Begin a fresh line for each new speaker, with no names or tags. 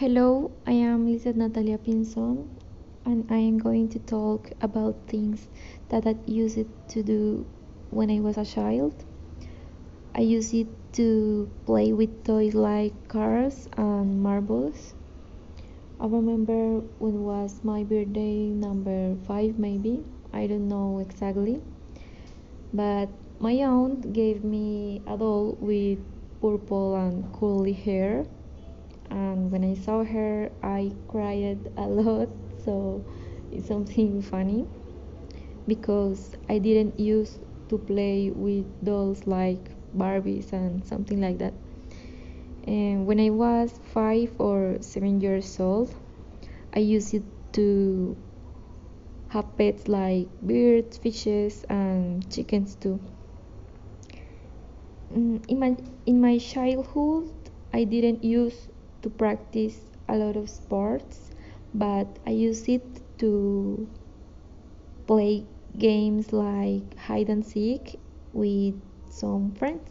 Hello, I am Lizeth Natalia Pinzon, and I am going to talk about things that I used to do when I was a child. I used it to play with toys like cars and marbles. I remember when was my birthday number five, maybe, I don't know exactly, but my aunt gave me a doll with purple and curly hair and when I saw her, I cried a lot. So it's something funny because I didn't use to play with dolls like Barbies and something like that. And when I was five or seven years old, I used it to have pets like birds, fishes, and chickens too. Mm, in my in my childhood, I didn't use to practice a lot of sports, but I use it to play games like hide and seek with some friends.